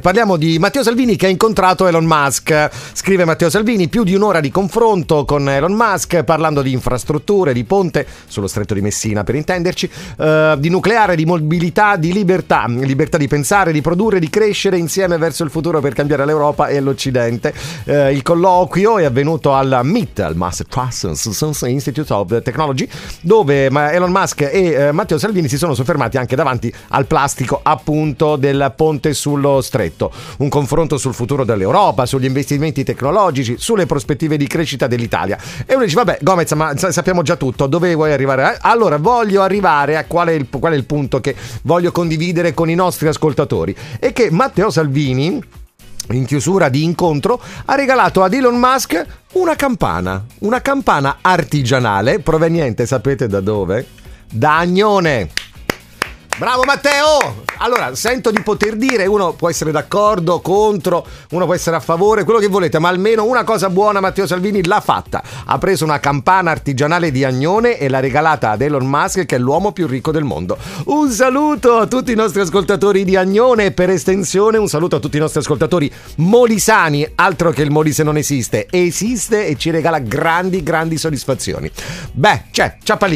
Parliamo di Matteo Salvini che ha incontrato Elon Musk. Scrive Matteo Salvini, più di un'ora di confronto con Elon Musk parlando di infrastrutture, di ponte sullo stretto di Messina per intenderci, eh, di nucleare, di mobilità, di libertà, libertà di pensare, di produrre, di crescere insieme verso il futuro per cambiare l'Europa e l'Occidente. Eh, il colloquio è avvenuto al MIT, al Massachusetts Institute of Technology, dove Elon Musk e eh, Matteo Salvini si sono soffermati anche davanti al plastico appunto del ponte sullo stretto stretto, un confronto sul futuro dell'Europa, sugli investimenti tecnologici, sulle prospettive di crescita dell'Italia. E uno dice, vabbè, Gomez, ma sappiamo già tutto, dove vuoi arrivare? Eh, allora, voglio arrivare a qual è, il, qual è il punto che voglio condividere con i nostri ascoltatori. E che Matteo Salvini in chiusura di incontro, ha regalato ad Elon Musk una campana, una campana artigianale proveniente, sapete da dove? Da Agnone. Bravo Matteo! Allora, sento di poter dire, uno può essere d'accordo, contro, uno può essere a favore, quello che volete, ma almeno una cosa buona Matteo Salvini l'ha fatta. Ha preso una campana artigianale di Agnone e l'ha regalata ad Elon Musk, che è l'uomo più ricco del mondo. Un saluto a tutti i nostri ascoltatori di Agnone e per estensione un saluto a tutti i nostri ascoltatori molisani, altro che il Molise non esiste, esiste e ci regala grandi, grandi soddisfazioni. Beh, c'è, ciappa lì.